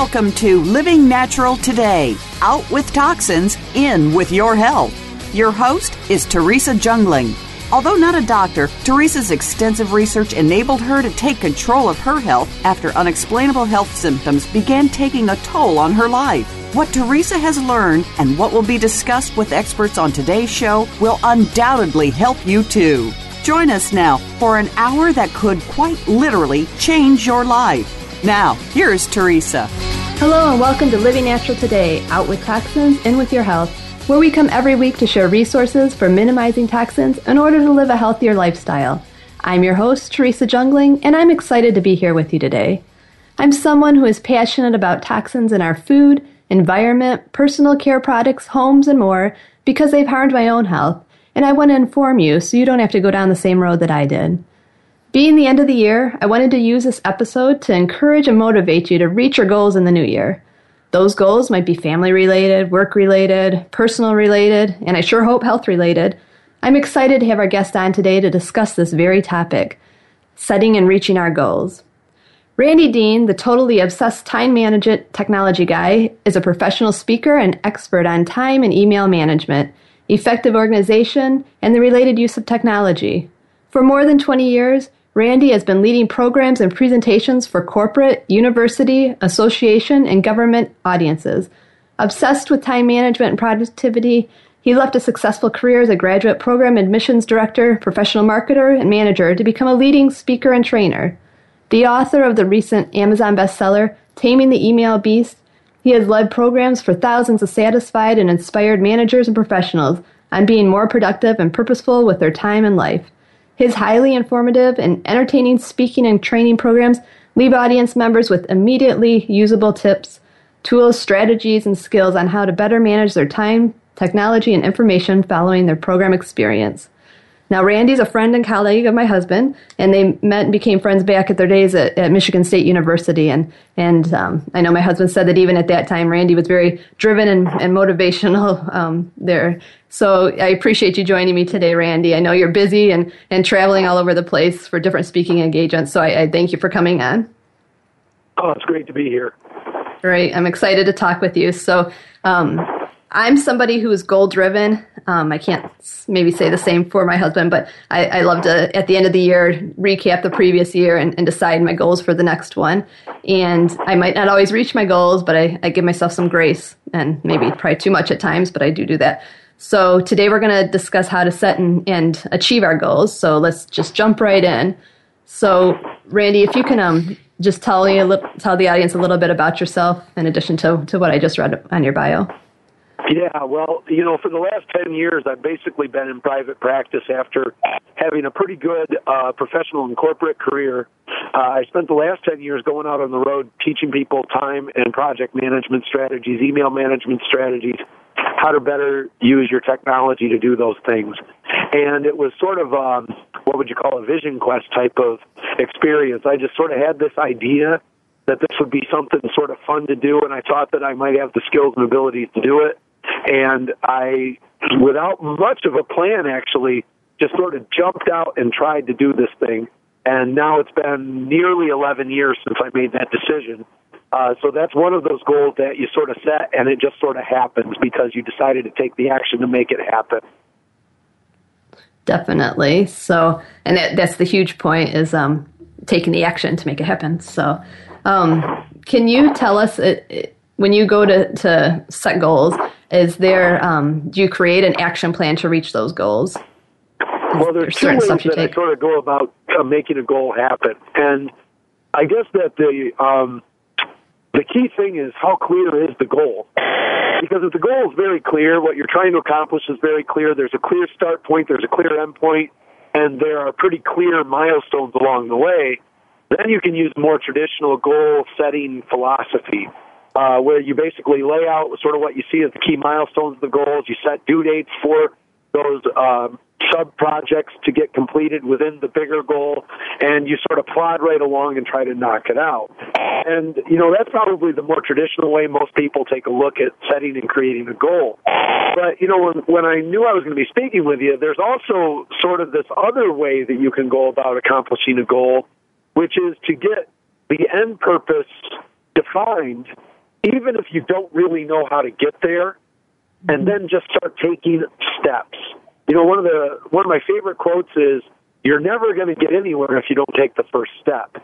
Welcome to Living Natural Today Out with Toxins, In with Your Health. Your host is Teresa Jungling. Although not a doctor, Teresa's extensive research enabled her to take control of her health after unexplainable health symptoms began taking a toll on her life. What Teresa has learned and what will be discussed with experts on today's show will undoubtedly help you too. Join us now for an hour that could quite literally change your life. Now, here's Teresa. Hello, and welcome to Living Natural Today Out with Toxins, In with Your Health, where we come every week to share resources for minimizing toxins in order to live a healthier lifestyle. I'm your host, Teresa Jungling, and I'm excited to be here with you today. I'm someone who is passionate about toxins in our food, environment, personal care products, homes, and more because they've harmed my own health, and I want to inform you so you don't have to go down the same road that I did. Being the end of the year, I wanted to use this episode to encourage and motivate you to reach your goals in the new year. Those goals might be family related, work related, personal related, and I sure hope health related. I'm excited to have our guest on today to discuss this very topic setting and reaching our goals. Randy Dean, the totally obsessed time management technology guy, is a professional speaker and expert on time and email management, effective organization, and the related use of technology. For more than 20 years, Randy has been leading programs and presentations for corporate, university, association, and government audiences. Obsessed with time management and productivity, he left a successful career as a graduate program admissions director, professional marketer, and manager to become a leading speaker and trainer. The author of the recent Amazon bestseller, Taming the Email Beast, he has led programs for thousands of satisfied and inspired managers and professionals on being more productive and purposeful with their time and life. His highly informative and entertaining speaking and training programs leave audience members with immediately usable tips, tools, strategies, and skills on how to better manage their time, technology, and information following their program experience. Now, Randy's a friend and colleague of my husband, and they met and became friends back at their days at, at Michigan State University. And and um, I know my husband said that even at that time, Randy was very driven and, and motivational um, there. So I appreciate you joining me today, Randy. I know you're busy and, and traveling all over the place for different speaking engagements, so I, I thank you for coming on. Oh, it's great to be here. Great. I'm excited to talk with you. So, um, I'm somebody who is goal driven. Um, I can't maybe say the same for my husband, but I, I, love to, at the end of the year, recap the previous year and, and, decide my goals for the next one. And I might not always reach my goals, but I, I give myself some grace and maybe probably too much at times, but I do do that. So today we're going to discuss how to set and, and achieve our goals. So let's just jump right in. So, Randy, if you can um, just tell, you, tell the audience a little bit about yourself in addition to, to what I just read on your bio. Yeah, well, you know, for the last 10 years, I've basically been in private practice after having a pretty good uh, professional and corporate career. Uh, I spent the last 10 years going out on the road teaching people time and project management strategies, email management strategies, how to better use your technology to do those things. And it was sort of, um, what would you call a vision quest type of experience. I just sort of had this idea that this would be something sort of fun to do, and I thought that I might have the skills and abilities to do it and I, without much of a plan, actually, just sort of jumped out and tried to do this thing. And now it's been nearly 11 years since I made that decision. Uh, so that's one of those goals that you sort of set, and it just sort of happens because you decided to take the action to make it happen. Definitely. So, and it, that's the huge point is um, taking the action to make it happen. So, um, can you tell us it, it, when you go to, to set goals? Is there um, do you create an action plan to reach those goals? well, there's two ways that take? I sort of go about uh, making a goal happen, and I guess that the um, the key thing is how clear is the goal? Because if the goal is very clear, what you're trying to accomplish is very clear, there's a clear start point, there's a clear end point, and there are pretty clear milestones along the way, then you can use more traditional goal setting philosophy. Uh, where you basically lay out sort of what you see as the key milestones of the goals. You set due dates for those um, sub projects to get completed within the bigger goal, and you sort of plod right along and try to knock it out. And, you know, that's probably the more traditional way most people take a look at setting and creating a goal. But, you know, when, when I knew I was going to be speaking with you, there's also sort of this other way that you can go about accomplishing a goal, which is to get the end purpose defined, even if you don't really know how to get there, and then just start taking steps you know, one of the one of my favorite quotes is, "You're never going to get anywhere if you don't take the first step."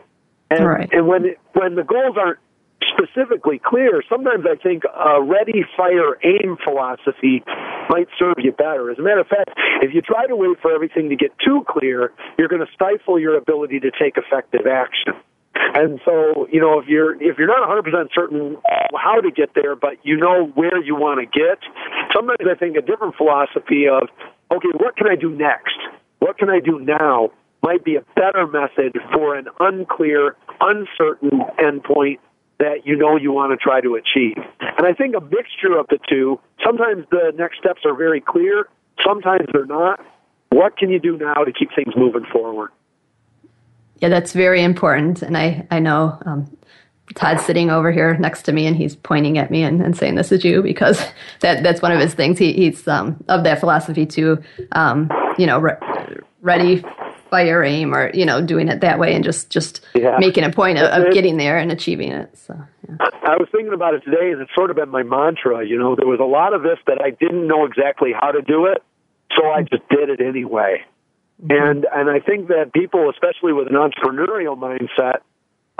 And right. and when when the goals aren't specifically clear, sometimes I think a ready, fire, aim philosophy might serve you better. As a matter of fact, if you try to wait for everything to get too clear, you're going to stifle your ability to take effective action. And so, you know, if you're if you're not 100% certain how to get there, but you know where you want to get, sometimes I think a different philosophy of, okay, what can I do next? What can I do now? Might be a better method for an unclear, uncertain endpoint that you know you want to try to achieve. And I think a mixture of the two, sometimes the next steps are very clear, sometimes they're not. What can you do now to keep things moving forward? Yeah, that's very important. And I, I know um, Todd's sitting over here next to me and he's pointing at me and, and saying, This is you, because that, that's one of his things. He, he's um, of that philosophy too, um, you know, re- ready, fire, aim, or, you know, doing it that way and just, just yeah. making a point of, of, getting there and achieving it. So, yeah. I was thinking about it today and it's sort of been my mantra. You know, there was a lot of this that I didn't know exactly how to do it, so I just did it anyway. Mm-hmm. And and I think that people, especially with an entrepreneurial mindset,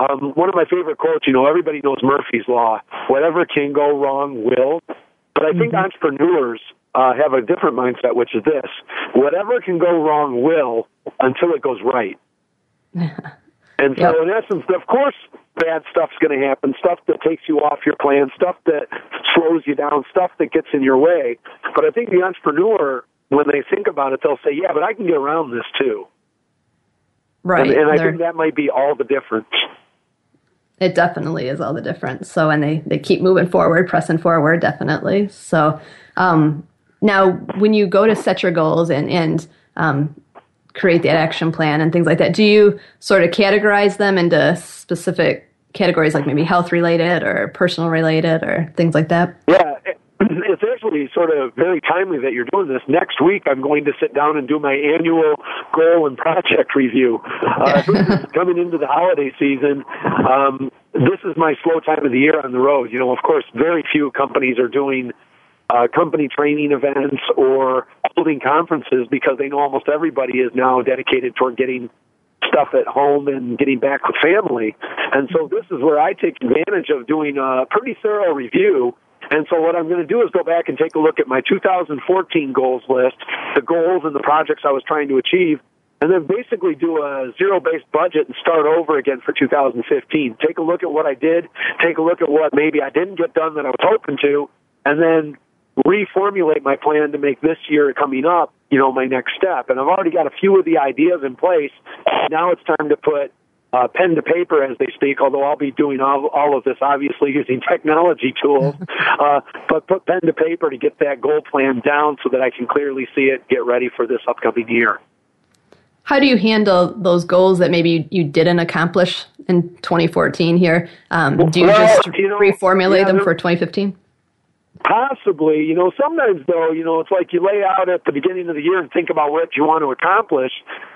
um, one of my favorite quotes, you know, everybody knows Murphy's Law. Whatever can go wrong will. But I think mm-hmm. entrepreneurs uh, have a different mindset, which is this whatever can go wrong will until it goes right. and so, yep. in essence, of course, bad stuff's going to happen stuff that takes you off your plan, stuff that slows you down, stuff that gets in your way. But I think the entrepreneur, when they think about it, they'll say, yeah, but I can get around this too. Right. And, and I think that might be all the difference. It definitely is all the difference. So, and they, they keep moving forward, pressing forward, definitely. So, um, now when you go to set your goals and, and, um, create that action plan and things like that, do you sort of categorize them into specific categories like maybe health related or personal related or things like that? Yeah, it's actually sort of very timely that you're doing this. Next week, I'm going to sit down and do my annual goal and project review. Uh, coming into the holiday season. Um, this is my slow time of the year on the road. You know, of course, very few companies are doing uh, company training events or holding conferences because they know almost everybody is now dedicated toward getting stuff at home and getting back with family. And so this is where I take advantage of doing a pretty thorough review and so what I'm going to do is go back and take a look at my 2014 goals list, the goals and the projects I was trying to achieve, and then basically do a zero-based budget and start over again for 2015. Take a look at what I did, take a look at what maybe I didn't get done that I was hoping to, and then reformulate my plan to make this year coming up, you know, my next step. And I've already got a few of the ideas in place. Now it's time to put uh, pen to paper, as they speak, although I'll be doing all, all of this obviously using technology tools. uh, but put pen to paper to get that goal plan down so that I can clearly see it, get ready for this upcoming year. How do you handle those goals that maybe you, didn't accomplish in 2014 here? Um, do you well, just you know, reformulate yeah, them for 2015? Possibly, you know, sometimes though, you know, it's like you lay out at the beginning of the year and think about what you want to accomplish,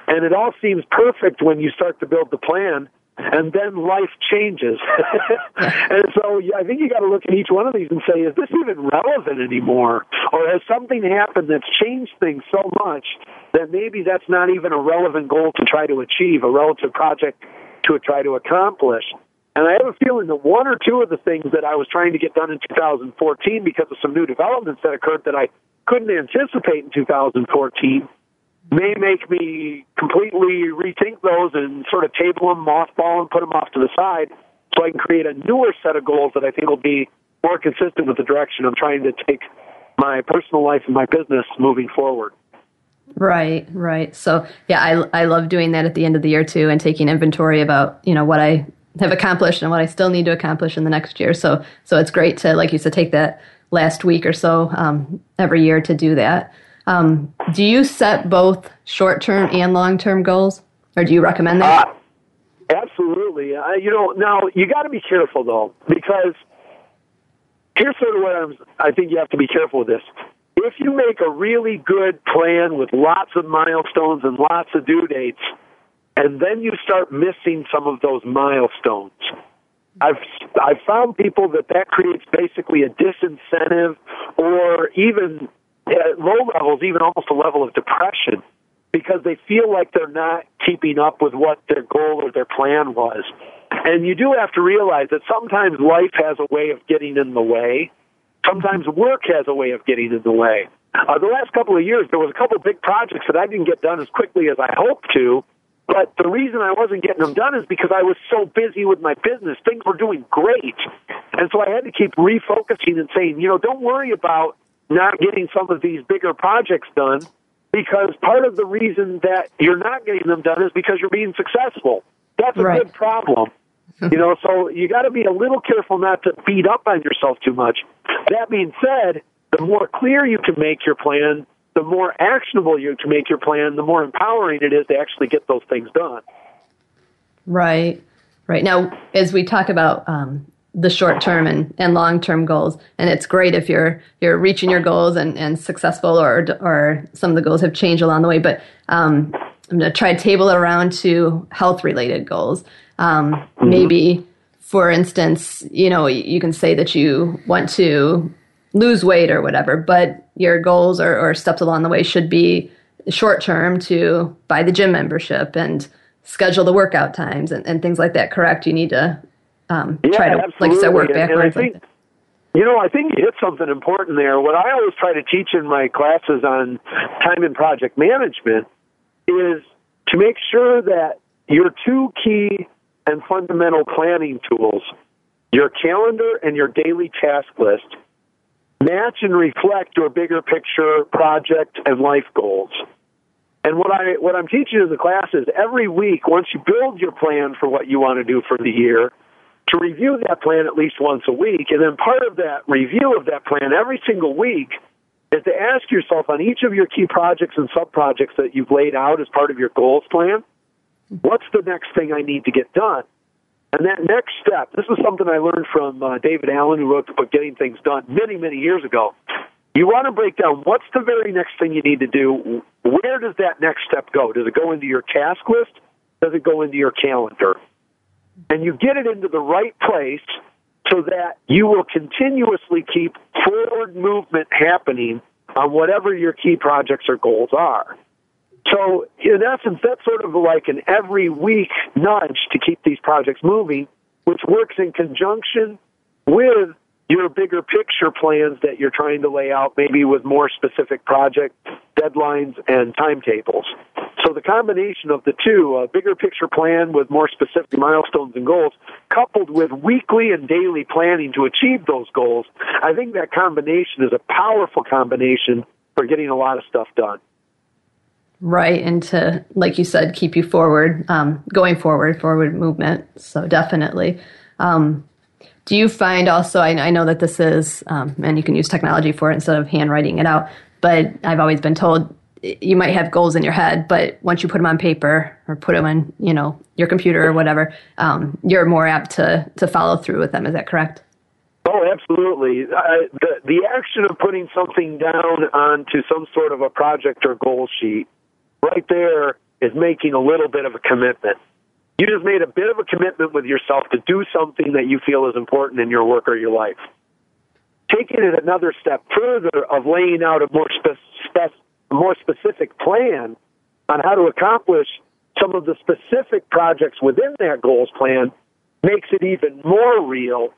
and it all seems perfect when you start to build the plan, and then life changes. and so yeah, I think you got to look at each one of these and say, is this even relevant anymore? Or has something happened that's changed things so much that maybe that's not even a relevant goal to try to achieve, a relative project to try to accomplish? And I have a feeling that one or two of the things that I was trying to get done in 2014 because of some new developments that occurred that I couldn't anticipate in 2014 may make me completely rethink those and sort of table them, mothball them, put them off to the side so I can create a newer set of goals that I think will be more consistent with the direction I'm trying to take my personal life and my business moving forward. Right, right. So yeah, I I love doing that at the end of the year too, and taking inventory about you know what I have accomplished and what I still need to accomplish in the next year. So so it's great to like you said take that last week or so um, every year to do that. Um, do you set both short term and long term goals, or do you recommend that? Uh, absolutely. Uh, you know, now you got to be careful though, because here's sort of what I'm, I think you have to be careful with this. If you make a really good plan with lots of milestones and lots of due dates, and then you start missing some of those milestones, I've I've found people that that creates basically a disincentive, or even at low levels, even almost a level of depression, because they feel like they're not keeping up with what their goal or their plan was. And you do have to realize that sometimes life has a way of getting in the way. Sometimes work has a way of getting in the way. Uh, the last couple of years, there was a couple of big projects that I didn't get done as quickly as I hoped to but the reason I wasn't getting them done is because I was so busy with my business. Things were doing great. And so I had to keep refocusing and saying, you know, don't worry about not getting some of these bigger projects done because part of the reason that you're not getting them done is because you're being successful. That's a right. good problem. you know, so you got to be a little careful not to beat up on yourself too much. That being said, the more clear you can make your plan, the more actionable you can make your plan, the more empowering it is to actually get those things done. Right, right. Now, as we talk about um, the short term and, and long term goals, and it's great if you're you're reaching your goals and, and successful, or or some of the goals have changed along the way. But um, I'm going to try to table it around to health related goals. Um, mm-hmm. Maybe, for instance, you know, you can say that you want to lose weight or whatever, but your goals or, or steps along the way should be short term to buy the gym membership and schedule the workout times and, and things like that. Correct? You need to um, yeah, try to, absolutely. like I said, work and, backwards. And I think, you know, I think you hit something important there. What I always try to teach in my classes on time and project management is to make sure that your two key and fundamental planning tools, your calendar and your daily task list, match and reflect your bigger picture project and life goals. And what I what I'm teaching in the class is every week, once you build your plan for what you want to do for the year, to review that plan at least once a week, and then part of that review of that plan every single week is to ask yourself on each of your key projects and sub projects that you've laid out as part of your goals plan, what's the next thing I need to get done? And that next step, this is something I learned from uh, David Allen, who wrote the book Getting Things Done many, many years ago. You want to break down what's the very next thing you need to do. Where does that next step go? Does it go into your task list? Does it go into your calendar? And you get it into the right place so that you will continuously keep forward movement happening on whatever your key projects or goals are. So, in essence, that's sort of like an every week nudge to keep these projects moving, which works in conjunction with your bigger picture plans that you're trying to lay out, maybe with more specific project deadlines and timetables. So the combination of the two, a bigger picture plan with more specific milestones and goals, coupled with weekly and daily planning to achieve those goals, I think that combination is a powerful combination for getting a lot of stuff done. Right, into, like you said, keep you forward, um, going forward, forward movement. So definitely. Um, do you find also, I, I, know that this is, um, and you can use technology for it instead of handwriting it out, but I've always been told you might have goals in your head, but once you put them on paper or put them on, you know, your computer or whatever, um, you're more apt to, to follow through with them. Is that correct? Oh, absolutely. The, the action of putting something down onto some sort of a project or goal sheet right there is making a little bit of a commitment. You just made a bit of a commitment with yourself to do something that you feel is important in your work or your life. Taking it another step further of laying out a more, spe- spe- more specific plan on how to accomplish some of the specific projects within that goals plan makes it even more real.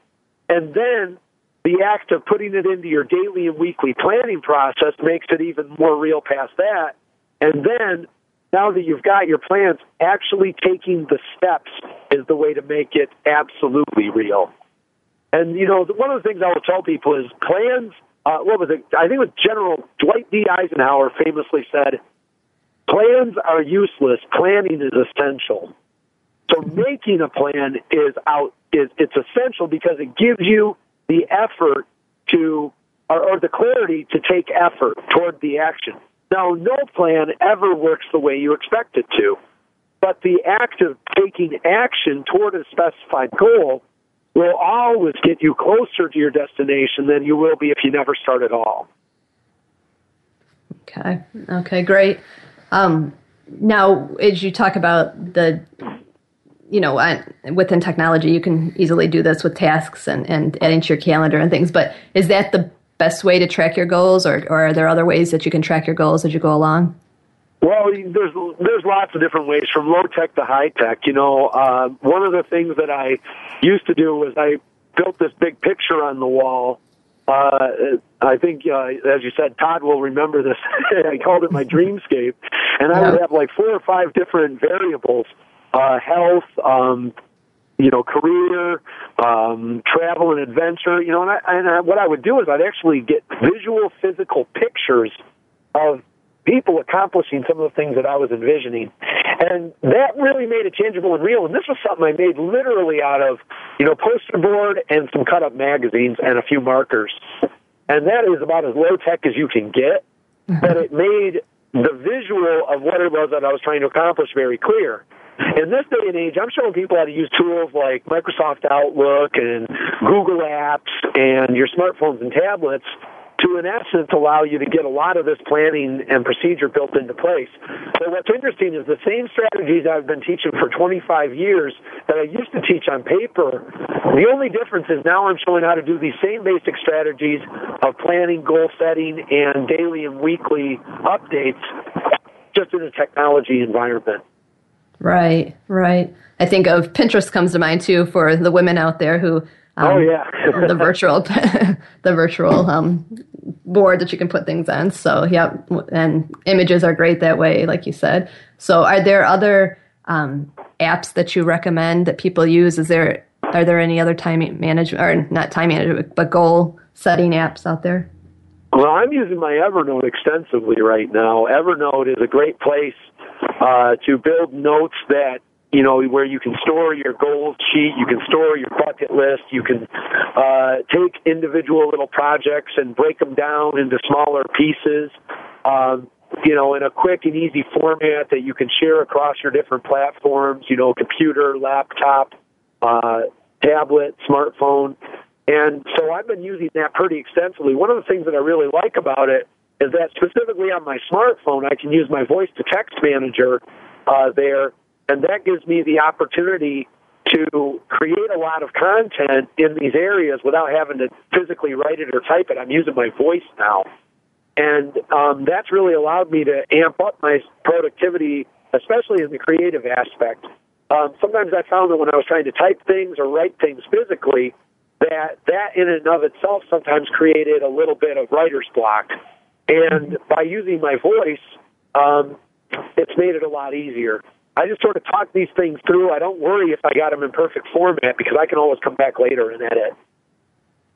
And then the act of putting it into your daily and weekly planning process makes it even more real past that. And then now that you've got your plans, actually taking the steps is the way to make it absolutely real. And you know, one of the things I will tell people is plans. Uh, what was it? I think it was General Dwight D. Eisenhower famously said, "Plans are useless. Planning is essential." So making a plan is out is it's essential because it gives you the effort to or, or the clarity to take effort toward the action. Now, no plan ever works the way you expect it to, but the act of taking action toward a specified goal will always get you closer to your destination than you will be if you never start at all. Okay. Okay. Great. Um, now, as you talk about the, you know, within technology, you can easily do this with tasks and, and adding to your calendar and things. But is that the best way to track your goals, or, or are there other ways that you can track your goals as you go along? Well, there's there's lots of different ways from low tech to high tech. You know, uh, one of the things that I used to do was I built this big picture on the wall. Uh, I think, uh, as you said, Todd will remember this. I called it my dreamscape, and I would have like four or five different variables: uh, health, um, you know, career, um, travel and adventure, you know, and, I, and I, what I would do is I'd actually get visual, physical pictures of people accomplishing some of the things that I was envisioning. And that really made it tangible and real. And this was something I made literally out of, you know, poster board and some cut up magazines and a few markers. And that is about as low tech as you can get. But it made the visual of what it was that I was trying to accomplish very clear. In this day and age, I'm showing people how to use tools like Microsoft Outlook and Google Apps and your smartphones and tablets to, in essence, allow you to get a lot of this planning and procedure built into place. But what's interesting is the same strategies I've been teaching for 25 years that I used to teach on paper. The only difference is now I'm showing how to do these same basic strategies of planning, goal setting, and daily and weekly updates just in a technology environment. Right, right. I think of Pinterest comes to mind too for the women out there who. Um, oh yeah, the virtual, the virtual um, board that you can put things on. So yeah, and images are great that way, like you said. So are there other um, apps that you recommend that people use? Is there are there any other time management or not time management but goal setting apps out there? Well, I'm using my Evernote extensively right now. Evernote is a great place uh, to build notes that you know where you can store your goals sheet, you can store your bucket list, you can uh, take individual little projects and break them down into smaller pieces. Um, you know, in a quick and easy format that you can share across your different platforms. You know, computer, laptop, uh, tablet, smartphone. And so I've been using that pretty extensively. One of the things that I really like about it is that specifically on my smartphone, I can use my voice to text manager uh, there, and that gives me the opportunity to create a lot of content in these areas without having to physically write it or type it. I'm using my voice now. And um, that's really allowed me to amp up my productivity, especially in the creative aspect. Um, sometimes I found that when I was trying to type things or write things physically, that that in and of itself sometimes created a little bit of writer's block. And by using my voice, um, it's made it a lot easier. I just sort of talk these things through. I don't worry if I got them in perfect format because I can always come back later and edit.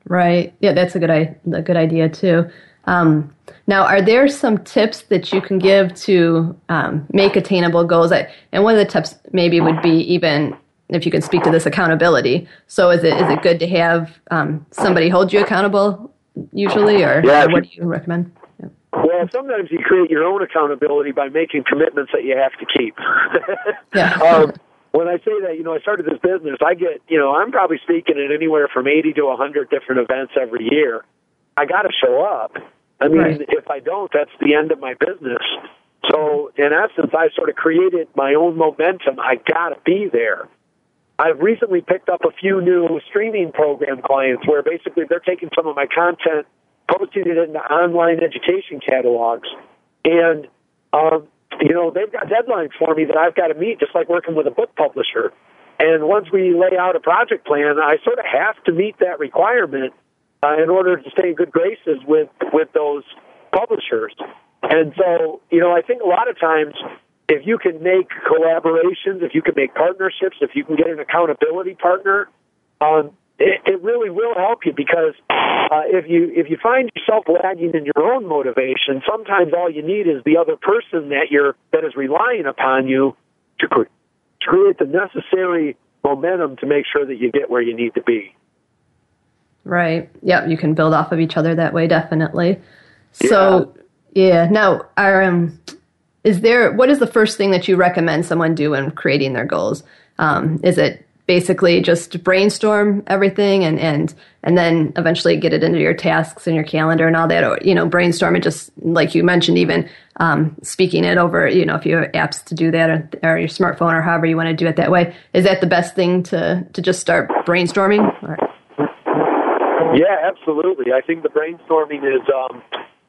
Right. Yeah, that's a good a good idea too. Um, now, are there some tips that you can give to um, make attainable goals? And one of the tips maybe would be even if you can speak to this accountability. So, is it is it good to have um, somebody hold you accountable usually, or, yeah, or what do you recommend? Well, sometimes you create your own accountability by making commitments that you have to keep. yeah. um, when I say that, you know, I started this business, I get, you know, I'm probably speaking at anywhere from 80 to 100 different events every year. I got to show up. I mean, right. if I don't, that's the end of my business. So, in essence, I sort of created my own momentum. I got to be there. I've recently picked up a few new streaming program clients where basically they're taking some of my content posting it in the online education catalogs. And, um, you know, they've got deadlines for me that I've got to meet, just like working with a book publisher. And once we lay out a project plan, I sort of have to meet that requirement uh, in order to stay in good graces with, with those publishers. And so, you know, I think a lot of times if you can make collaborations, if you can make partnerships, if you can get an accountability partner, um, it, it really will help you because uh, if you if you find yourself lagging in your own motivation, sometimes all you need is the other person that you're that is relying upon you to, cre- to create the necessary momentum to make sure that you get where you need to be. Right. Yep. You can build off of each other that way, definitely. So, yeah. Now, are, um, is there what is the first thing that you recommend someone do in creating their goals? Um, is it basically just brainstorm everything and and and then eventually get it into your tasks and your calendar and all that or you know brainstorm and just like you mentioned even um, speaking it over you know if you have apps to do that or, or, your smartphone or however you want to do it that way is that the best thing to to just start brainstorming or? yeah absolutely i think the brainstorming is um,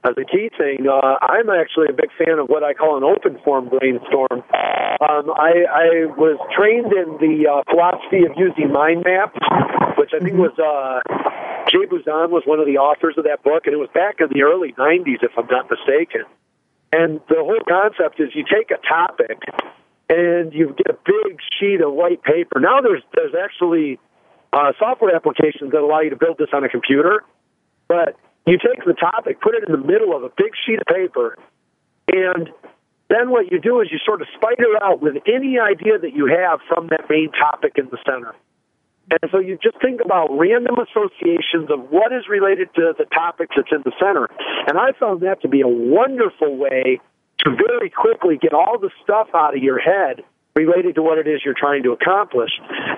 as a key thing, uh, I'm actually a big fan of what I call an open form brainstorm. Um, I, I was trained in the uh, philosophy of using mind maps, which I think mm-hmm. was uh, Jay Buzan was one of the authors of that book, and it was back in the early '90s, if I'm not mistaken. And the whole concept is you take a topic and you get a big sheet of white paper. Now there's there's actually uh, software applications that allow you to build this on a computer, but you take the topic, put it in the middle of a big sheet of paper, and then what you do is you sort of spider out with any idea that you have from that main topic in the center. And so you just think about random associations of what is related to the topic that's in the center. And I found that to be a wonderful way to very quickly get all the stuff out of your head related to what it is you're trying to accomplish.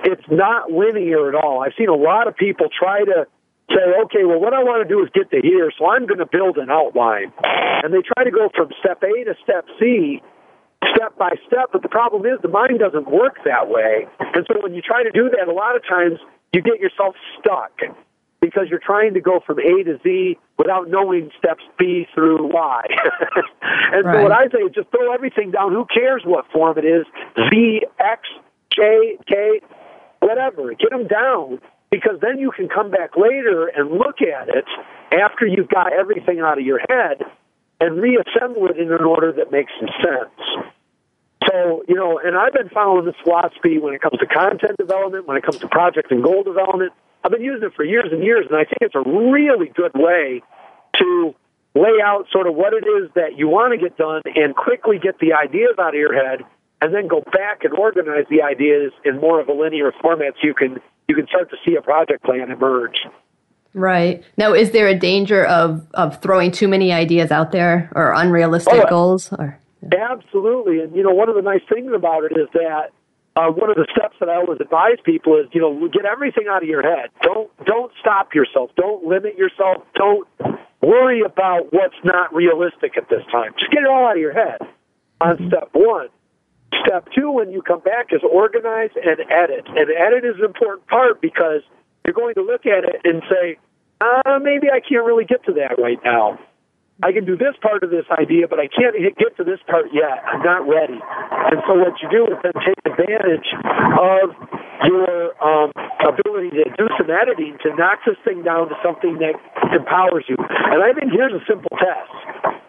It's not linear at all. I've seen a lot of people try to say, okay, well, what I want to do is get to here, so I'm going to build an outline. And they try to go from step A to step C, step by step, but the problem is the mind doesn't work that way. And so when you try to do that, a lot of times you get yourself stuck because you're trying to go from A to Z without knowing steps B through Y. and right. so what I say is just throw everything down. Who cares what form it is? Z, X, J, K, whatever. Get them down because then you can come back later and look at it after you've got everything out of your head and reassemble it in an order that makes some sense. So, you know, and I've been following this philosophy when it comes to content development, when it comes to project and goal development. I've been using it for years and years, and I think it's a really good way to lay out sort of what it is that you want to get done and quickly get the ideas out of your head and then go back and organize the ideas in more of a linear format so you can you can start to see a project plan emerge. Right. Now is there a danger of of throwing too many ideas out there or unrealistic oh, goals or Absolutely. And you know, one of the nice things about it is that uh, one of the steps that I always advise people is, you know, get everything out of your head. Don't don't stop yourself. Don't limit yourself. Don't worry about what's not realistic at this time. Just get it all out of your head on step one. Step two, when you come back, is organize and edit. And edit is an important part because you're going to look at it and say, uh, maybe I can't really get to that right now. I can do this part of this idea, but I can't get to this part yet. I'm not ready. And so what you do is then take advantage of your um, ability to do some editing to knock this thing down to something that empowers you. And I think here's a simple test.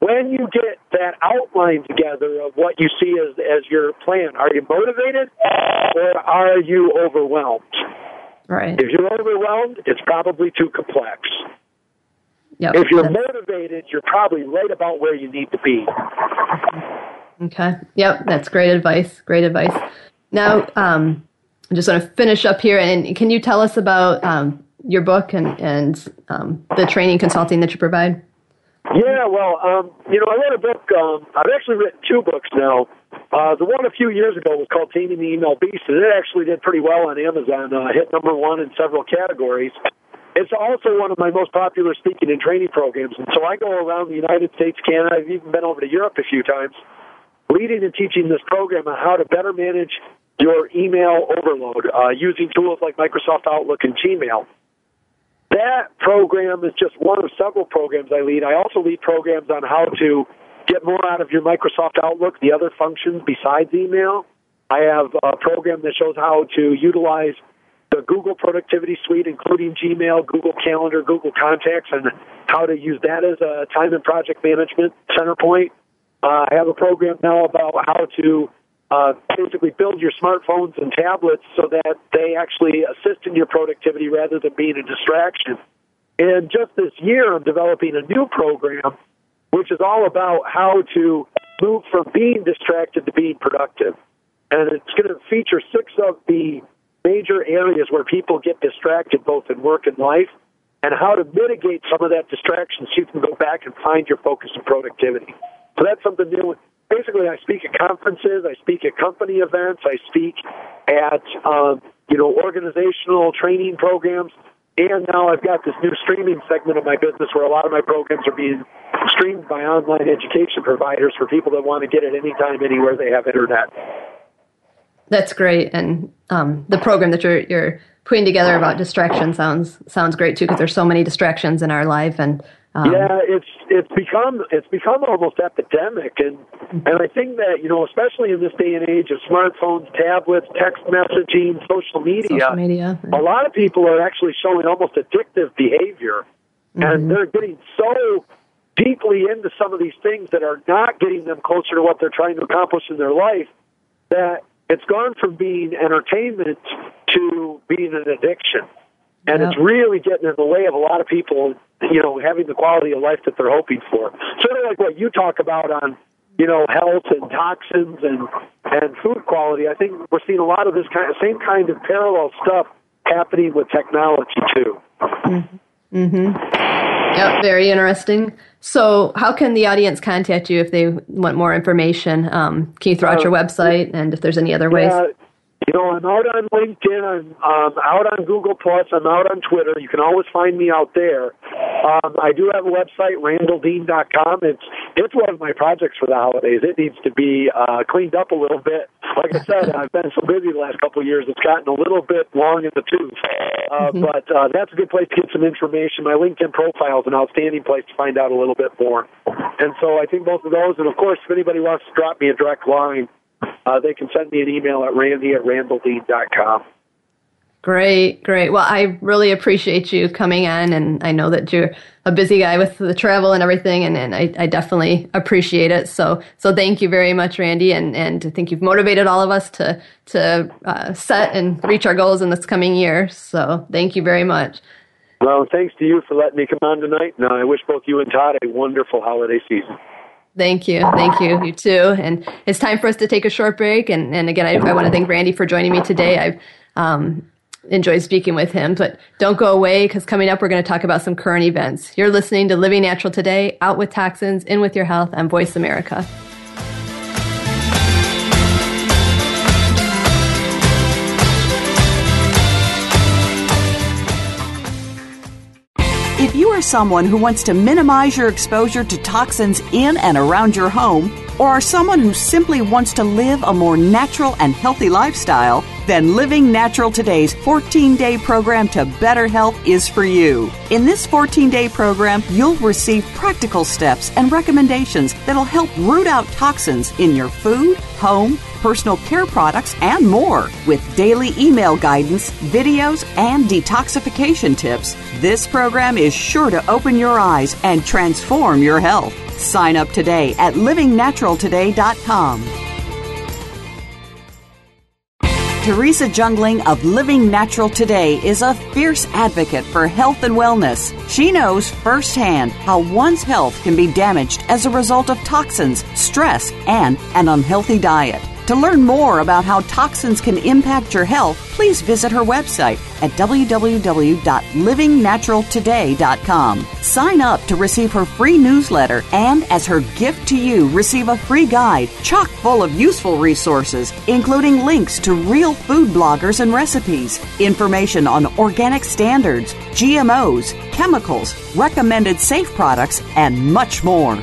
When you get that outline together of what you see as, as your plan, are you motivated or are you overwhelmed? Right. If you're overwhelmed, it's probably too complex. Yep. If you're motivated, you're probably right about where you need to be. Okay. Yep. That's great advice. Great advice. Now, um, I just want to finish up here. And can you tell us about um, your book and, and um, the training consulting that you provide? Yeah, well, um, you know, I wrote a book. Um, I've actually written two books now. Uh, the one a few years ago was called Taming the Email Beast, and it actually did pretty well on Amazon. Uh, hit number one in several categories. It's also one of my most popular speaking and training programs. And so I go around the United States, Canada. I've even been over to Europe a few times, leading and teaching this program on how to better manage your email overload uh, using tools like Microsoft Outlook and Gmail. That program is just one of several programs I lead. I also lead programs on how to get more out of your Microsoft Outlook, the other functions besides email. I have a program that shows how to utilize the Google Productivity Suite, including Gmail, Google Calendar, Google Contacts, and how to use that as a time and project management center point. Uh, I have a program now about how to uh, basically build your smartphones and tablets so that they actually assist in your productivity rather than being a distraction. And just this year, I'm developing a new program which is all about how to move from being distracted to being productive. And it's going to feature six of the major areas where people get distracted both in work and life and how to mitigate some of that distraction so you can go back and find your focus and productivity. So that's something new. Basically, I speak at conferences, I speak at company events, I speak at um, you know organizational training programs, and now I've got this new streaming segment of my business where a lot of my programs are being streamed by online education providers for people that want to get it anytime, anywhere they have internet. That's great, and um, the program that you're you're putting together about distraction sounds sounds great too because there's so many distractions in our life and um, yeah, it's it's become it's become almost epidemic, and and I think that you know, especially in this day and age of smartphones, tablets, text messaging, social media, social media a lot of people are actually showing almost addictive behavior, mm-hmm. and they're getting so deeply into some of these things that are not getting them closer to what they're trying to accomplish in their life that it's gone from being entertainment to being an addiction. And yep. it's really getting in the way of a lot of people, you know, having the quality of life that they're hoping for. Sort of like what you talk about on, you know, health and toxins and and food quality. I think we're seeing a lot of this kind of same kind of parallel stuff happening with technology too. Mm-hmm. Mm-hmm. Yep, very interesting. So, how can the audience contact you if they want more information? Um, can you throw out uh, your website and if there's any other ways? You know, I'm out on LinkedIn. I'm um, out on Google Plus. I'm out on Twitter. You can always find me out there. Um, I do have a website, randalldean.com. It's it's one of my projects for the holidays. It needs to be uh, cleaned up a little bit. Like I said, I've been so busy the last couple of years. It's gotten a little bit long in the tooth. Uh, mm-hmm. But uh, that's a good place to get some information. My LinkedIn profile is an outstanding place to find out a little bit more. And so I think both of those. And of course, if anybody wants to drop me a direct line, uh, they can send me an email at randy at randalldean.com. Great, great. Well, I really appreciate you coming on, and I know that you're a busy guy with the travel and everything, and, and I, I definitely appreciate it. So, so thank you very much, Randy, and, and I think you've motivated all of us to to uh, set and reach our goals in this coming year. So, thank you very much. Well, thanks to you for letting me come on tonight. Now, I wish both you and Todd a wonderful holiday season. Thank you. Thank you. You too. And it's time for us to take a short break. And, and again, I, I want to thank Randy for joining me today. I've um, enjoyed speaking with him, but don't go away because coming up, we're going to talk about some current events. You're listening to Living Natural Today, Out with Toxins, In with Your Health on Voice America. If you are someone who wants to minimize your exposure to toxins in and around your home, or are someone who simply wants to live a more natural and healthy lifestyle, then Living Natural Today's 14 day program to better health is for you. In this 14 day program, you'll receive practical steps and recommendations that'll help root out toxins in your food, home, personal care products, and more. With daily email guidance, videos, and detoxification tips, this program is sure to open your eyes and transform your health. Sign up today at livingnaturaltoday.com. Teresa Jungling of Living Natural Today is a fierce advocate for health and wellness. She knows firsthand how one's health can be damaged as a result of toxins, stress, and an unhealthy diet. To learn more about how toxins can impact your health, please visit her website at www.livingnaturaltoday.com. Sign up to receive her free newsletter and, as her gift to you, receive a free guide chock full of useful resources, including links to real food bloggers and recipes, information on organic standards, GMOs, chemicals, recommended safe products, and much more.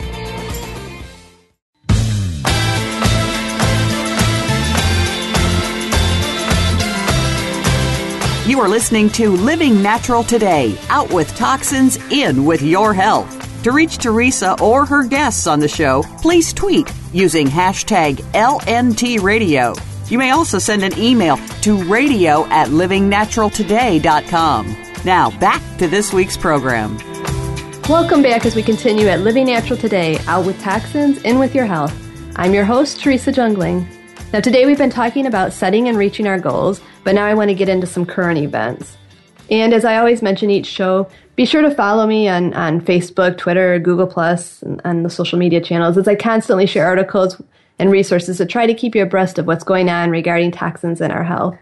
You are listening to Living Natural Today, out with toxins, in with your health. To reach Teresa or her guests on the show, please tweet using hashtag LNTRadio. You may also send an email to radio at livingnaturaltoday.com. Now, back to this week's program. Welcome back as we continue at Living Natural Today, out with toxins, in with your health. I'm your host, Teresa Jungling. Now, today we've been talking about setting and reaching our goals, but now I want to get into some current events. And as I always mention each show, be sure to follow me on, on Facebook, Twitter, Google, Plus, and, and the social media channels as I constantly share articles and resources to try to keep you abreast of what's going on regarding toxins in our health.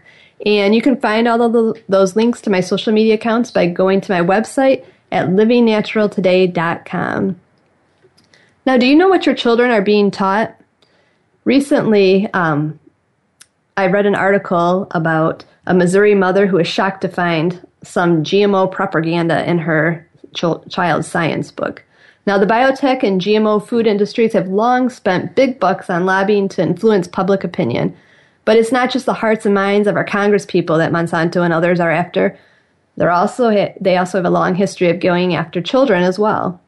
And you can find all of the, those links to my social media accounts by going to my website at livingnaturaltoday.com. Now, do you know what your children are being taught? Recently, um, I read an article about a Missouri mother who was shocked to find some GMO propaganda in her ch- child's science book. Now, the biotech and GMO food industries have long spent big bucks on lobbying to influence public opinion. But it's not just the hearts and minds of our congresspeople that Monsanto and others are after. They're also, they also have a long history of going after children as well.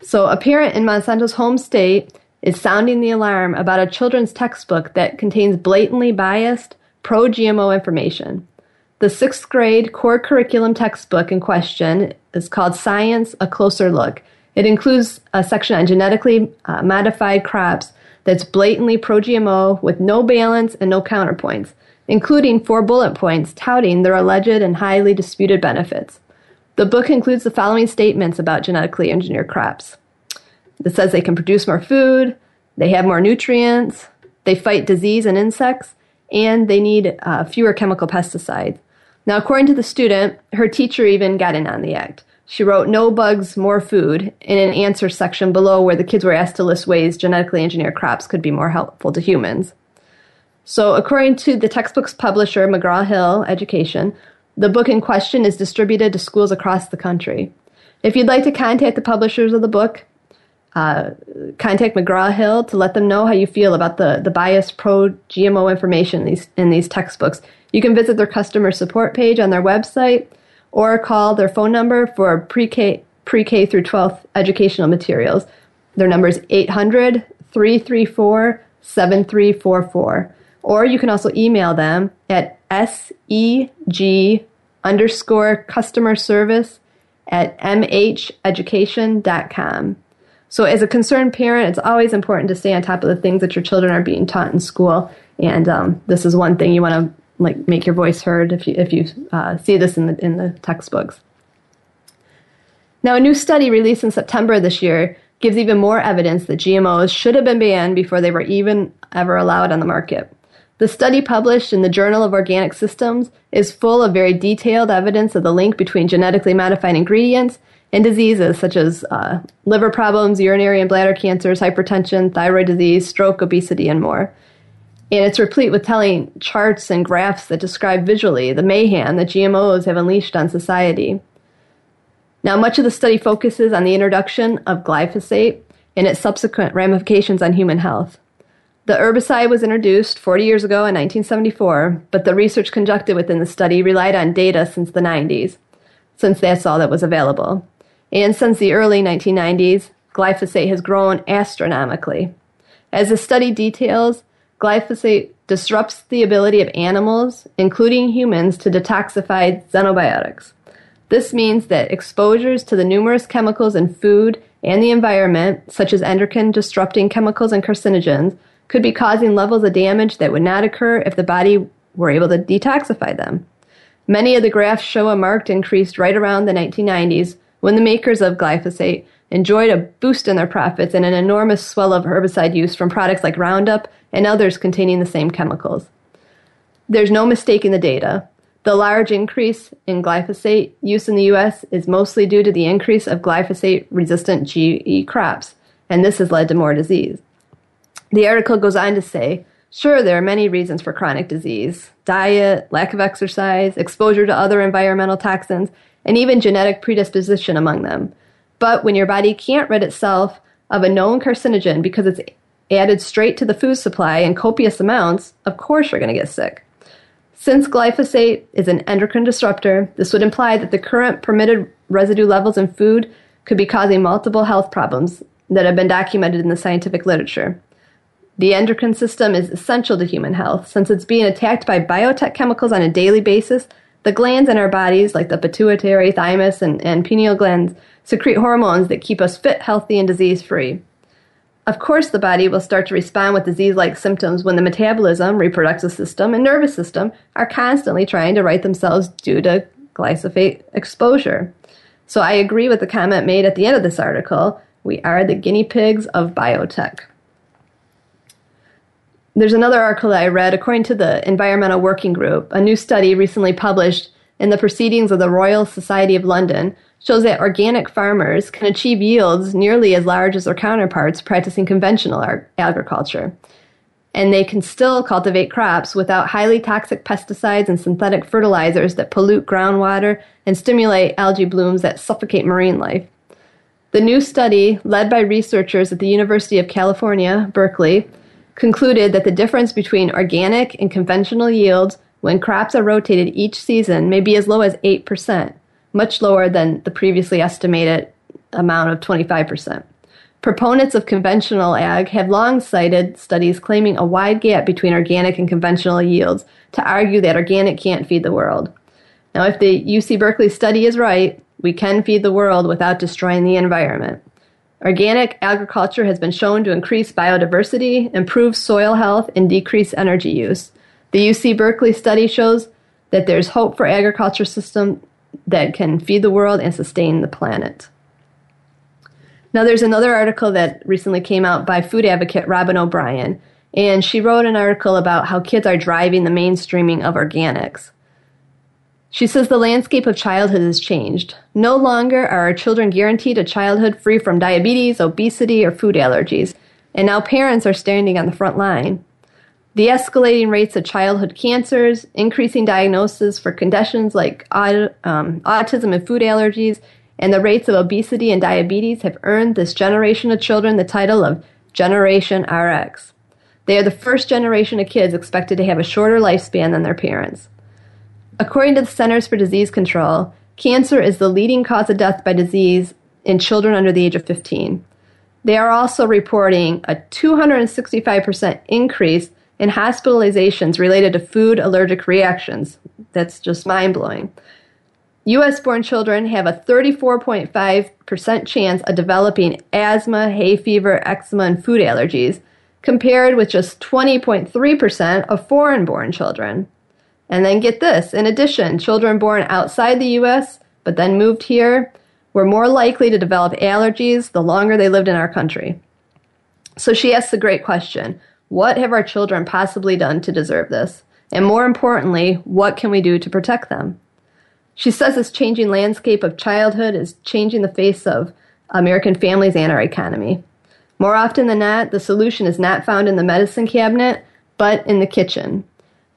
So, a parent in Monsanto's home state is sounding the alarm about a children's textbook that contains blatantly biased, pro GMO information. The sixth grade core curriculum textbook in question is called Science A Closer Look. It includes a section on genetically uh, modified crops that's blatantly pro GMO with no balance and no counterpoints including four bullet points touting their alleged and highly disputed benefits. The book includes the following statements about genetically engineered crops. It says they can produce more food, they have more nutrients, they fight disease and insects, and they need uh, fewer chemical pesticides. Now, according to the student, her teacher even got in on the act. She wrote no bugs, more food in an answer section below where the kids were asked to list ways genetically engineered crops could be more helpful to humans. So, according to the textbook's publisher, McGraw Hill Education, the book in question is distributed to schools across the country. If you'd like to contact the publishers of the book, uh, contact McGraw Hill to let them know how you feel about the, the biased pro GMO information in these, in these textbooks. You can visit their customer support page on their website or call their phone number for pre-K, pre-K through 12th educational materials. Their number is 800 334 7344. Or you can also email them at seg underscore customer service at mheducation.com. So, as a concerned parent, it's always important to stay on top of the things that your children are being taught in school. And um, this is one thing you want to like make your voice heard if you if you uh, see this in the in the textbooks. Now, a new study released in September this year gives even more evidence that GMOs should have been banned before they were even ever allowed on the market. The study published in the Journal of Organic Systems is full of very detailed evidence of the link between genetically modified ingredients and diseases such as uh, liver problems, urinary and bladder cancers, hypertension, thyroid disease, stroke, obesity, and more. And it's replete with telling charts and graphs that describe visually the mayhem that GMOs have unleashed on society. Now, much of the study focuses on the introduction of glyphosate and its subsequent ramifications on human health. The herbicide was introduced 40 years ago in 1974, but the research conducted within the study relied on data since the 90s, since that's all that was available. And since the early 1990s, glyphosate has grown astronomically. As the study details, glyphosate disrupts the ability of animals, including humans, to detoxify xenobiotics. This means that exposures to the numerous chemicals in food and the environment, such as endocrine disrupting chemicals and carcinogens, could be causing levels of damage that would not occur if the body were able to detoxify them. Many of the graphs show a marked increase right around the 1990s when the makers of glyphosate enjoyed a boost in their profits and an enormous swell of herbicide use from products like Roundup and others containing the same chemicals. There's no mistaking the data. The large increase in glyphosate use in the U.S. is mostly due to the increase of glyphosate resistant GE crops, and this has led to more disease. The article goes on to say sure, there are many reasons for chronic disease diet, lack of exercise, exposure to other environmental toxins, and even genetic predisposition among them. But when your body can't rid itself of a known carcinogen because it's added straight to the food supply in copious amounts, of course you're going to get sick. Since glyphosate is an endocrine disruptor, this would imply that the current permitted residue levels in food could be causing multiple health problems that have been documented in the scientific literature. The endocrine system is essential to human health since it's being attacked by biotech chemicals on a daily basis The glands in our bodies, like the pituitary, thymus, and, and pineal glands, secrete hormones that keep us fit, healthy, and disease free. Of course, the body will start to respond with disease like symptoms when the metabolism, reproductive system, and nervous system are constantly trying to right themselves due to glyphosate exposure. So I agree with the comment made at the end of this article. We are the guinea pigs of biotech. There's another article that I read. According to the Environmental Working Group, a new study recently published in the Proceedings of the Royal Society of London shows that organic farmers can achieve yields nearly as large as their counterparts practicing conventional agriculture. And they can still cultivate crops without highly toxic pesticides and synthetic fertilizers that pollute groundwater and stimulate algae blooms that suffocate marine life. The new study, led by researchers at the University of California, Berkeley, concluded that the difference between organic and conventional yields when crops are rotated each season may be as low as 8%, much lower than the previously estimated amount of 25%. Proponents of conventional ag have long cited studies claiming a wide gap between organic and conventional yields to argue that organic can't feed the world. Now, if the UC Berkeley study is right, we can feed the world without destroying the environment. Organic agriculture has been shown to increase biodiversity, improve soil health, and decrease energy use. The UC Berkeley study shows that there's hope for agriculture system that can feed the world and sustain the planet. Now, there's another article that recently came out by food advocate Robyn O'Brien, and she wrote an article about how kids are driving the mainstreaming of organics. She says the landscape of childhood has changed. No longer are our children guaranteed a childhood free from diabetes, obesity, or food allergies, and now parents are standing on the front line. The escalating rates of childhood cancers, increasing diagnosis for conditions like um, autism and food allergies, and the rates of obesity and diabetes have earned this generation of children the title of Generation RX. They are the first generation of kids expected to have a shorter lifespan than their parents. According to the Centers for Disease Control, cancer is the leading cause of death by disease in children under the age of 15. They are also reporting a 265% increase in hospitalizations related to food allergic reactions. That's just mind blowing. US born children have a 34.5% chance of developing asthma, hay fever, eczema, and food allergies, compared with just 20.3% of foreign born children. And then get this in addition, children born outside the US but then moved here were more likely to develop allergies the longer they lived in our country. So she asks the great question What have our children possibly done to deserve this? And more importantly, what can we do to protect them? She says this changing landscape of childhood is changing the face of American families and our economy. More often than not, the solution is not found in the medicine cabinet, but in the kitchen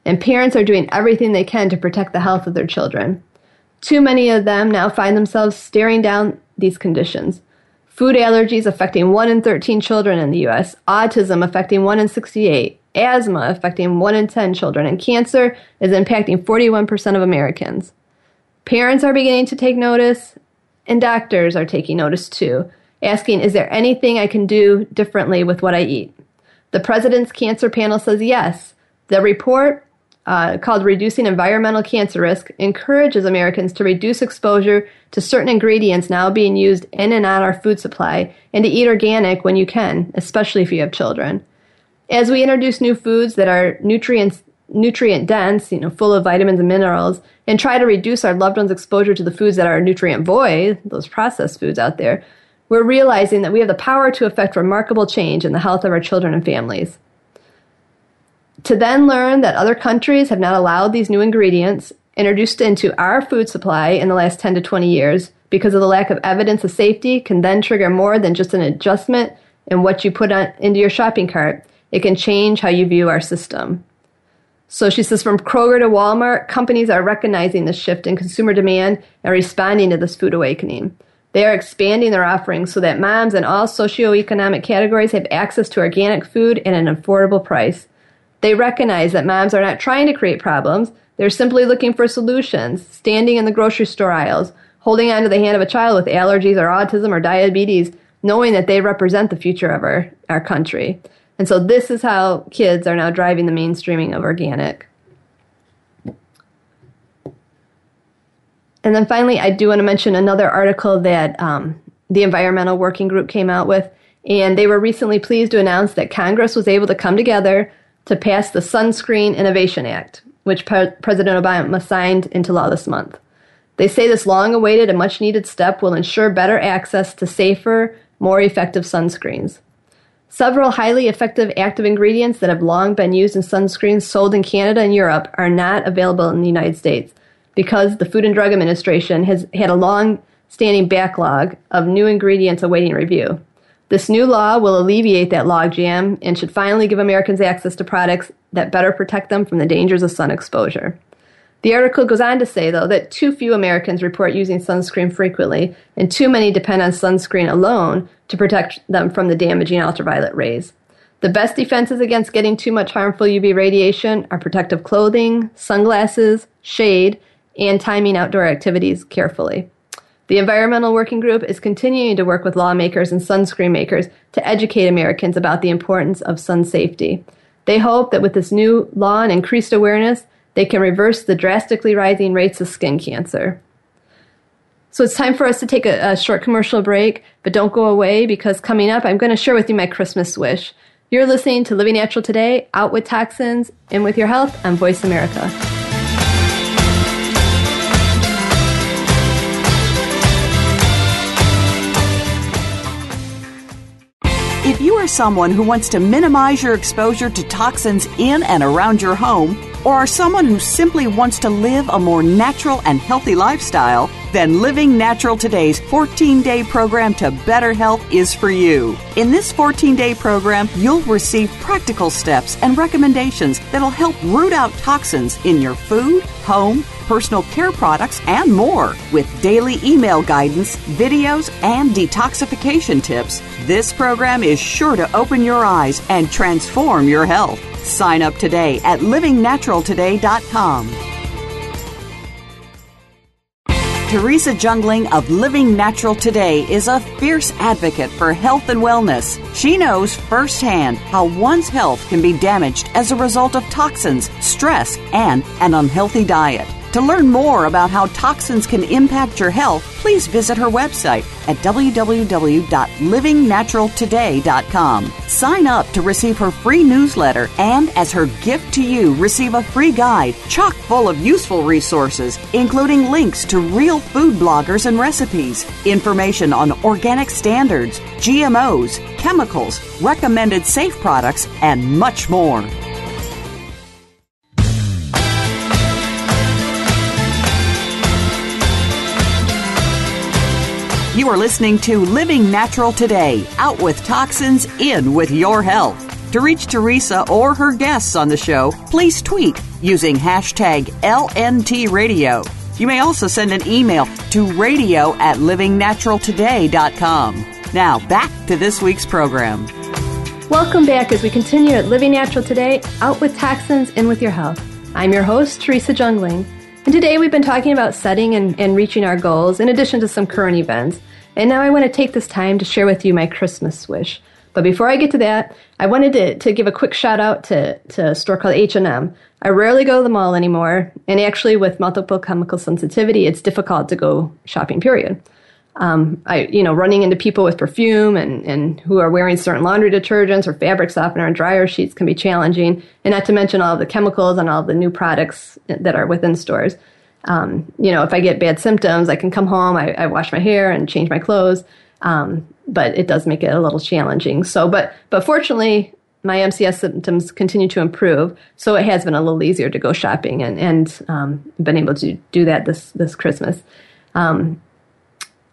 and parents are doing everything they can to protect the health of their children. Too many of them now find themselves staring down these conditions. Food allergies affecting 1 in 13 children in the US, autism affecting 1 in 68, asthma affecting 1 in 10 children, and cancer is impacting 41% of Americans. Parents are beginning to take notice, and doctors are taking notice too, asking, Is there anything I can do differently with what I eat? The President's Cancer Panel says yes. The report uh, called Reducing Environmental Cancer Risk encourages Americans to reduce exposure to certain ingredients now being used in and on our food supply and to eat organic when you can, especially if you have children. As we introduce new foods that are nutrients nutrient dense, you know, full of vitamins and minerals, and try to reduce our loved ones' exposure to the foods that are nutrient void, those processed foods out there, we're realizing that we have the power to effect remarkable change in the health of our children and families. To then learn that other countries have not allowed these new ingredients introduced into our food supply in the last 10 to 20 years because of the lack of evidence of safety can then trigger more than just an adjustment in what you put on, into your shopping cart. It can change how you view our system. So she says from Kroger to Walmart, companies are recognizing the shift in consumer demand and responding to this food awakening. They are expanding their offerings so that moms in all socioeconomic categories have access to organic food at an affordable price. They recognize that moms are not trying to create problems, they're simply looking for solutions, standing in the grocery store aisles, holding onto the hand of a child with allergies or autism or diabetes, knowing that they represent the future of our, our country. And so this is how kids are now driving the mainstreaming of organic. And then finally, I do want to mention another article that um, the Environmental Working Group came out with. And they were recently pleased to announce that Congress was able to come together to pass the Sunscreen Innovation Act, which Pre- President Obama signed into law this month. They say this long awaited and much needed step will ensure better access to safer, more effective sunscreens. Several highly effective active ingredients that have long been used in sunscreens sold in Canada and Europe are not available in the United States because the Food and Drug Administration has had a long standing backlog of new ingredients awaiting review. This new law will alleviate that logjam and should finally give Americans access to products that better protect them from the dangers of sun exposure. The article goes on to say, though, that too few Americans report using sunscreen frequently, and too many depend on sunscreen alone to protect them from the damaging ultraviolet rays. The best defenses against getting too much harmful UV radiation are protective clothing, sunglasses, shade, and timing outdoor activities carefully. The Environmental Working Group is continuing to work with lawmakers and sunscreen makers to educate Americans about the importance of sun safety. They hope that with this new law and increased awareness, they can reverse the drastically rising rates of skin cancer. So it's time for us to take a, a, short commercial break, but don't go away because coming up, I'm going to share with you my Christmas wish. You're listening to Living Natural Today, Out with Toxins, In with Your Health on Voice America. If you are someone who wants to minimize your exposure to toxins in and around your home, or are someone who simply wants to live a more natural and healthy lifestyle, then Living Natural Today's 14 day program to better health is for you. In this 14 day program, you'll receive practical steps and recommendations that'll help root out toxins in your food, home, personal care products, and more. With daily email guidance, videos, and detoxification tips, this program is sure to open your eyes and transform your health. Sign up today at livingnaturaltoday.com. Teresa Jungling of Living Natural Today is a fierce advocate for health and wellness. She knows firsthand how one's health can be damaged as a result of toxins, stress, and an unhealthy diet. To learn more about how toxins can impact your health, please visit her website at www.livingnaturaltoday.com. Sign up to receive her free newsletter and, as her gift to you, receive a free guide chock full of useful resources, including links to real food bloggers and recipes, information on organic standards, GMOs, chemicals, recommended safe products, and much more. You are listening to Living Natural Today, out with toxins, in with your health. To reach Teresa or her guests on the show, please tweet using hashtag LNTRadio. You may also send an email to radio at livingnaturaltoday.com. Now, back to this week's program. Welcome back as we continue at Living Natural Today, out with toxins, in with your health. I'm your host, Teresa Jungling. And today we've been talking about setting and, and reaching our goals in addition to some current events. And now I want to take this time to share with you my Christmas wish. But before I get to that, I wanted to, to give a quick shout out to, to a store called H&M. I rarely go to the mall anymore, and actually with multiple chemical sensitivity, it's difficult to go shopping, period. Um, I, you know, running into people with perfume and, and who are wearing certain laundry detergents or fabric softener and dryer sheets can be challenging, and not to mention all the chemicals and all the new products that are within stores. Um, you know, if I get bad symptoms, I can come home, I, I wash my hair and change my clothes, um, but it does make it a little challenging. So, but but fortunately, my MCS symptoms continue to improve, so it has been a little easier to go shopping and and um, been able to do that this this Christmas. Um,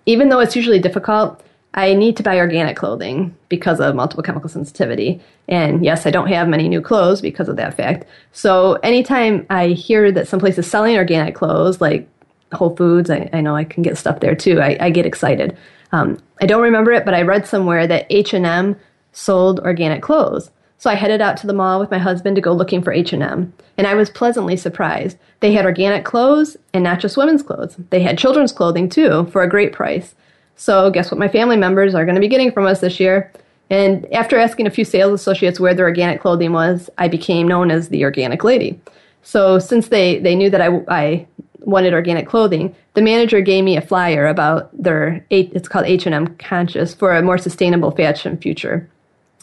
even though it's usually difficult, I need to buy organic clothing because of multiple chemical sensitivity. And yes, I don't have many new clothes because of that fact. So anytime I hear that someplace is selling organic clothes, like Whole Foods, I, I know I can get stuff there too. I, I get excited. Um, I don't remember it, but I read somewhere that H&M sold organic clothes. So I headed out to the mall with my husband to go looking for H&M, and I was pleasantly surprised. They had organic clothes and not just women's clothes. They had children's clothing too for a great price. So guess what my family members are going to be getting from us this year? And after asking a few sales associates where their organic clothing was, I became known as the organic lady. So since they, they knew that I, I wanted organic clothing, the manager gave me a flyer about their it's called H and M Conscious for a more sustainable fashion future.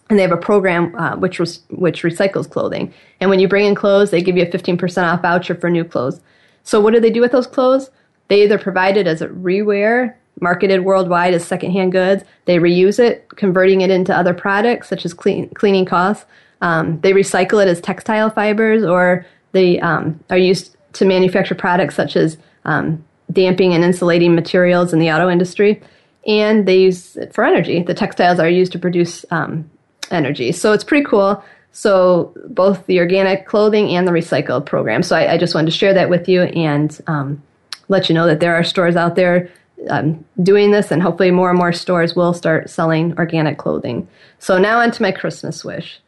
And they have a program uh, which was, which recycles clothing. And when you bring in clothes, they give you a 15% off voucher for new clothes. So what do they do with those clothes? They either provide it as a rewear, marketed worldwide as secondhand goods. They reuse it, converting it into other products such as clean, cleaning costs. Um, they recycle it as textile fibers, or they um, are used to manufacture products such as um, damping and insulating materials in the auto industry. And they use it for energy. The textiles are used to produce um, energy. So it's pretty cool. So both the organic clothing and the recycled program. So I, I just wanted to share that with you and um, let you know that there are stores out there um, doing this, and hopefully more and more stores will start selling organic clothing. So now onto my Christmas wish.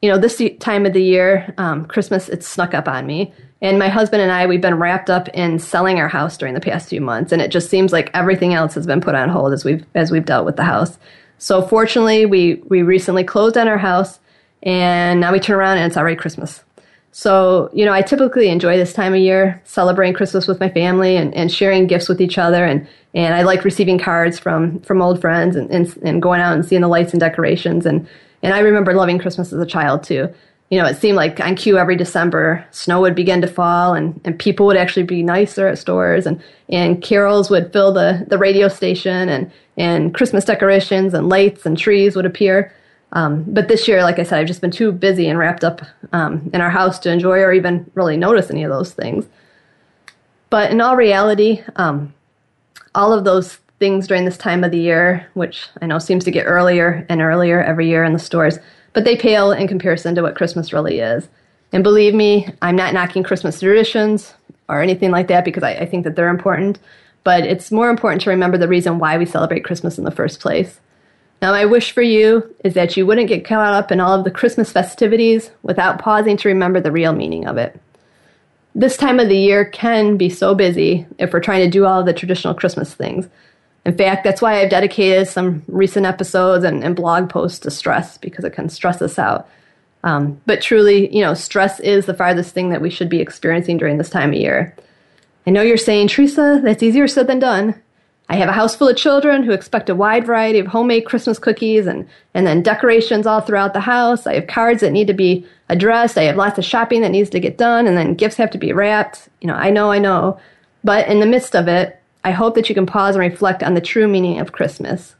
You know, this time of the year, um, Christmas, it's snuck up on me. And my husband and I, we've been wrapped up in selling our house during the past few months, and it just seems like everything else has been put on hold as we've as we've dealt with the house. So fortunately, we we recently closed on our house, and now we turn around and it's already Christmas. So, you know, I typically enjoy this time of year, celebrating Christmas with my family and, and sharing gifts with each other. And, and I like receiving cards from, from old friends and, and, and going out and seeing the lights and decorations. And, and I remember loving Christmas as a child too. You know, it seemed like on cue every December, snow would begin to fall and, and people would actually be nicer at stores and, and carols would fill the, the radio station and, and Christmas decorations and lights and trees would appear. Um, but this year, like I said, I've just been too busy and wrapped up um, in our house to enjoy or even really notice any of those things. But in all reality, um, all of those things during this time of the year, which I know seems to get earlier and earlier every year in the stores, but they pale in comparison to what Christmas really is. And believe me, I'm not knocking Christmas traditions or anything like that because I, I think that they're important. But it's more important to remember the reason why we celebrate Christmas in the first place. Now, my wish for you is that you wouldn't get caught up in all of the Christmas festivities without pausing to remember the real meaning of it. This time of the year can be so busy if we're trying to do all the traditional Christmas things. In fact, that's why I've dedicated some recent episodes and, and blog posts to stress because it can stress us out. Um, but truly, you know, stress is the farthest thing that we should be experiencing during this time of year. I know you're saying, Teresa, that's easier said than done. I have a house full of children who expect a wide variety of homemade Christmas cookies and, and then decorations all throughout the house. I have cards that need to be addressed. I have lots of shopping that needs to get done and then gifts have to be wrapped. You know, I know, I know. But in the midst of it, I hope that you can pause and reflect on the true meaning of Christmas.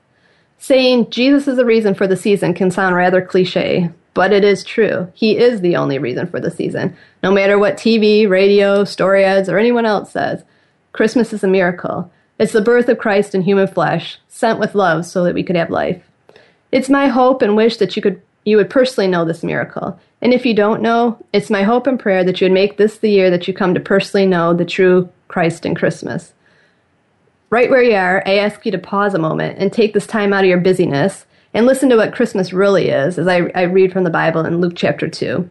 Saying Jesus is the reason for the season can sound rather cliche, but it is true. He is the only reason for the season. No matter what TV, radio, story ads, or anyone else says, Christmas is a miracle. It's the birth of Christ in human flesh, sent with love so that we could have life. It's my hope and wish that you could you would personally know this miracle. And if you don't know, it's my hope and prayer that you would make this the year that you come to personally know the true Christ in Christmas. Right where you are, I ask you to pause a moment and take this time out of your busyness and listen to what Christmas really is as I, I read from the Bible in Luke chapter 2.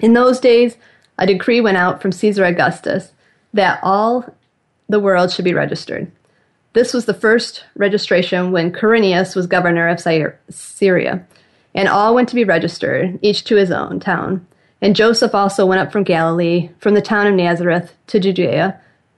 In those days, a decree went out from Caesar Augustus that all the world should be registered. This was the first registration when Quirinius was governor of Syria, and all went to be registered, each to his own town. And Joseph also went up from Galilee, from the town of Nazareth to Judea,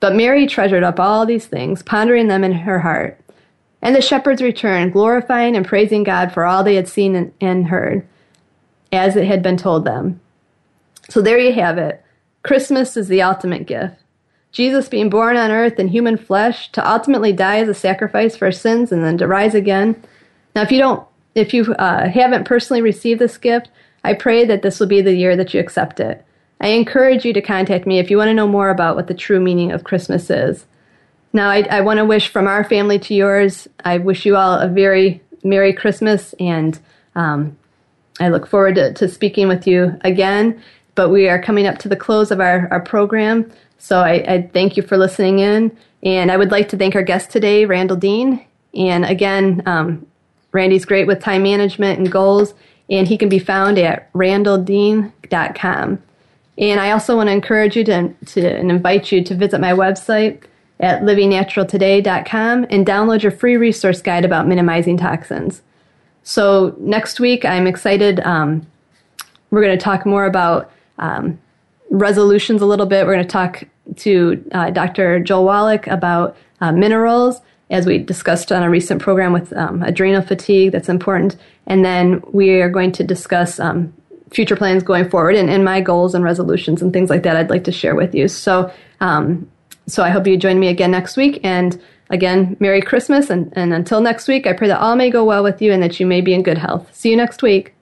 But Mary treasured up all these things, pondering them in her heart. And the shepherds returned, glorifying and praising God for all they had seen and heard, as it had been told them. So there you have it. Christmas is the ultimate gift. Jesus being born on earth in human flesh to ultimately die as a sacrifice for sins and then to rise again. Now, if you don't, if you uh, haven't personally received this gift, I pray that this will be the year that you accept it. I encourage you to contact me if you want to know more about what the true meaning of Christmas is. Now, I, I want to wish from our family to yours, I wish you all a very Merry Christmas, and um, I look forward to, to speaking with you again. But we are coming up to the close of our, our program. So I, I thank you for listening in. And I would like to thank our guest today, Randall Dean. And again, um, Randy's great with time management and goals, and he can be found at randalldean.com. And I also want to encourage you to, to and invite you to visit my website at livingnaturaltoday.com and download your free resource guide about minimizing toxins. So next week, I'm excited. Um, we're going to talk more about um, resolutions a little bit. We're going to talk to uh, Dr. Joel Wallach about uh, minerals, as we discussed on a recent program with um, adrenal fatigue. That's important. And then we are going to discuss um, future plans going forward and, and, my goals and resolutions and things like that I'd like to share with you. So, um, so I hope you join me again next week. And again, Merry Christmas. And, and until next week, I pray that all may go well with you and that you may be in good health. See you next week.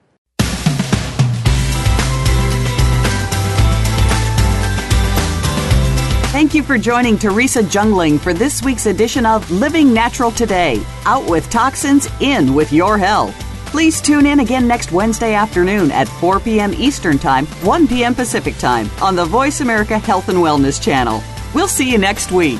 Thank you for joining Teresa Jungling for this week's edition of Living Natural Today Out with Toxins, In with Your Health. Please tune in again next Wednesday afternoon at 4 p.m. Eastern Time, 1 p.m. Pacific Time on the Voice America Health and Wellness channel. We'll see you next week.